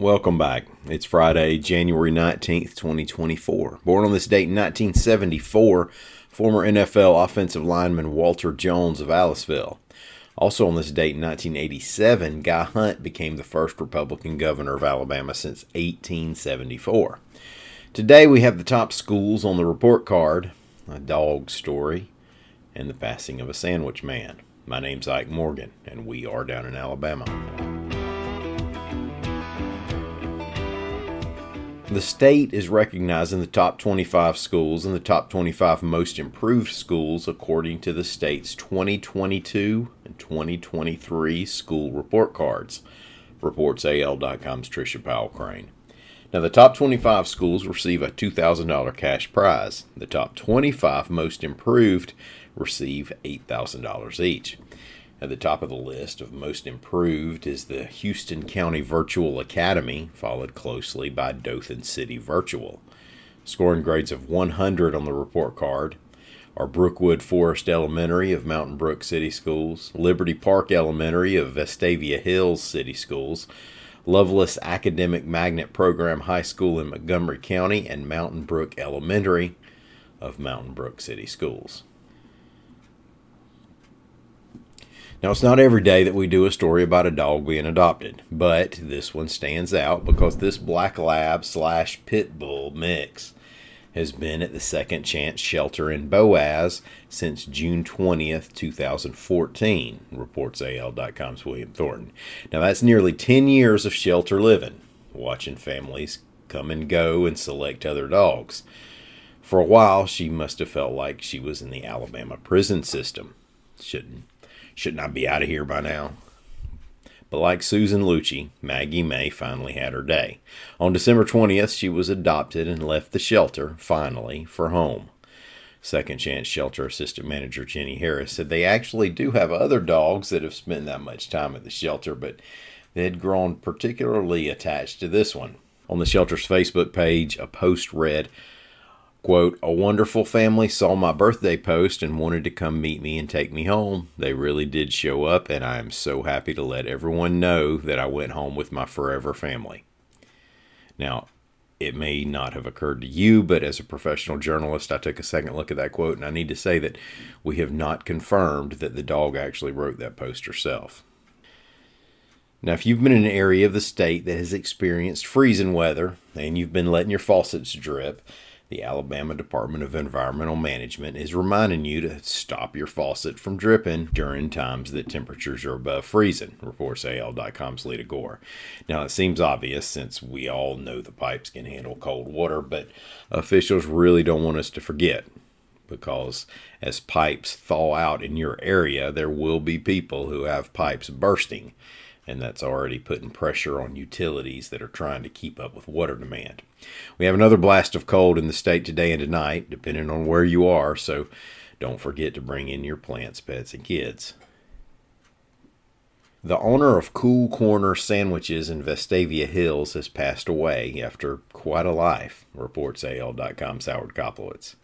Welcome back. It's Friday, January 19th, 2024. Born on this date in 1974, former NFL offensive lineman Walter Jones of Aliceville. Also on this date in 1987, Guy Hunt became the first Republican governor of Alabama since 1874. Today we have the top schools on the report card, a dog story, and the passing of a sandwich man. My name's Ike Morgan, and we are down in Alabama. The state is recognizing the top 25 schools and the top 25 most improved schools according to the state's 2022 and 2023 school report cards, reports AL.com's Trisha Powell Crain. Now, the top 25 schools receive a $2,000 cash prize. The top 25 most improved receive $8,000 each. At the top of the list of most improved is the Houston County Virtual Academy, followed closely by Dothan City Virtual. Scoring grades of 100 on the report card are Brookwood Forest Elementary of Mountain Brook City Schools, Liberty Park Elementary of Vestavia Hills City Schools, Loveless Academic Magnet Program High School in Montgomery County, and Mountain Brook Elementary of Mountain Brook City Schools. Now, it's not every day that we do a story about a dog being adopted, but this one stands out because this black lab slash pit bull mix has been at the Second Chance Shelter in Boaz since June 20th, 2014, reports AL.com's William Thornton. Now, that's nearly 10 years of shelter living, watching families come and go and select other dogs. For a while, she must have felt like she was in the Alabama prison system. Shouldn't Shouldn't I be out of here by now? But like Susan Lucci, Maggie May finally had her day. On December 20th, she was adopted and left the shelter, finally, for home. Second Chance Shelter Assistant Manager Jenny Harris said they actually do have other dogs that have spent that much time at the shelter, but they had grown particularly attached to this one. On the shelter's Facebook page, a post read, Quote, a wonderful family saw my birthday post and wanted to come meet me and take me home. They really did show up, and I am so happy to let everyone know that I went home with my forever family. Now, it may not have occurred to you, but as a professional journalist, I took a second look at that quote, and I need to say that we have not confirmed that the dog actually wrote that post herself. Now, if you've been in an area of the state that has experienced freezing weather and you've been letting your faucets drip, the Alabama Department of Environmental Management is reminding you to stop your faucet from dripping during times that temperatures are above freezing, reports AL.com's Leada Gore. Now, it seems obvious since we all know the pipes can handle cold water, but officials really don't want us to forget because as pipes thaw out in your area, there will be people who have pipes bursting and that's already putting pressure on utilities that are trying to keep up with water demand. We have another blast of cold in the state today and tonight, depending on where you are, so don't forget to bring in your plants, pets, and kids. The owner of Cool Corner Sandwiches in Vestavia Hills has passed away after quite a life, reports AL.com's Howard Koplowitz.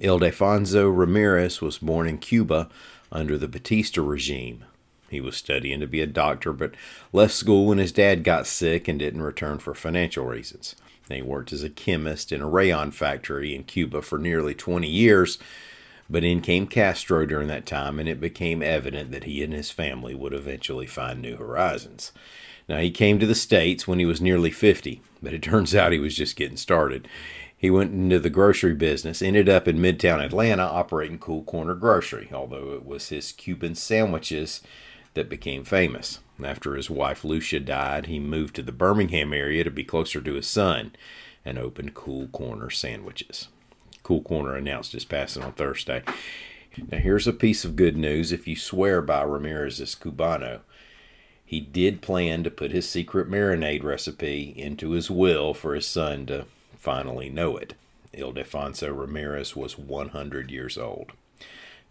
Ildefonso Ramirez was born in Cuba under the Batista regime. He was studying to be a doctor, but left school when his dad got sick and didn't return for financial reasons. He worked as a chemist in a rayon factory in Cuba for nearly 20 years, but in came Castro during that time, and it became evident that he and his family would eventually find new horizons. Now, he came to the States when he was nearly 50, but it turns out he was just getting started. He went into the grocery business, ended up in Midtown Atlanta operating Cool Corner Grocery, although it was his Cuban sandwiches that became famous. After his wife Lucia died, he moved to the Birmingham area to be closer to his son and opened Cool Corner Sandwiches. Cool Corner announced his passing on Thursday. Now, here's a piece of good news if you swear by Ramirez's Cubano. He did plan to put his secret marinade recipe into his will for his son to finally know it. Ildefonso Ramirez was 100 years old.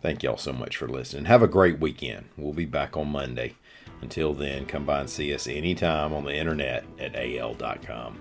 Thank y'all so much for listening. Have a great weekend. We'll be back on Monday. Until then, come by and see us anytime on the internet at al.com.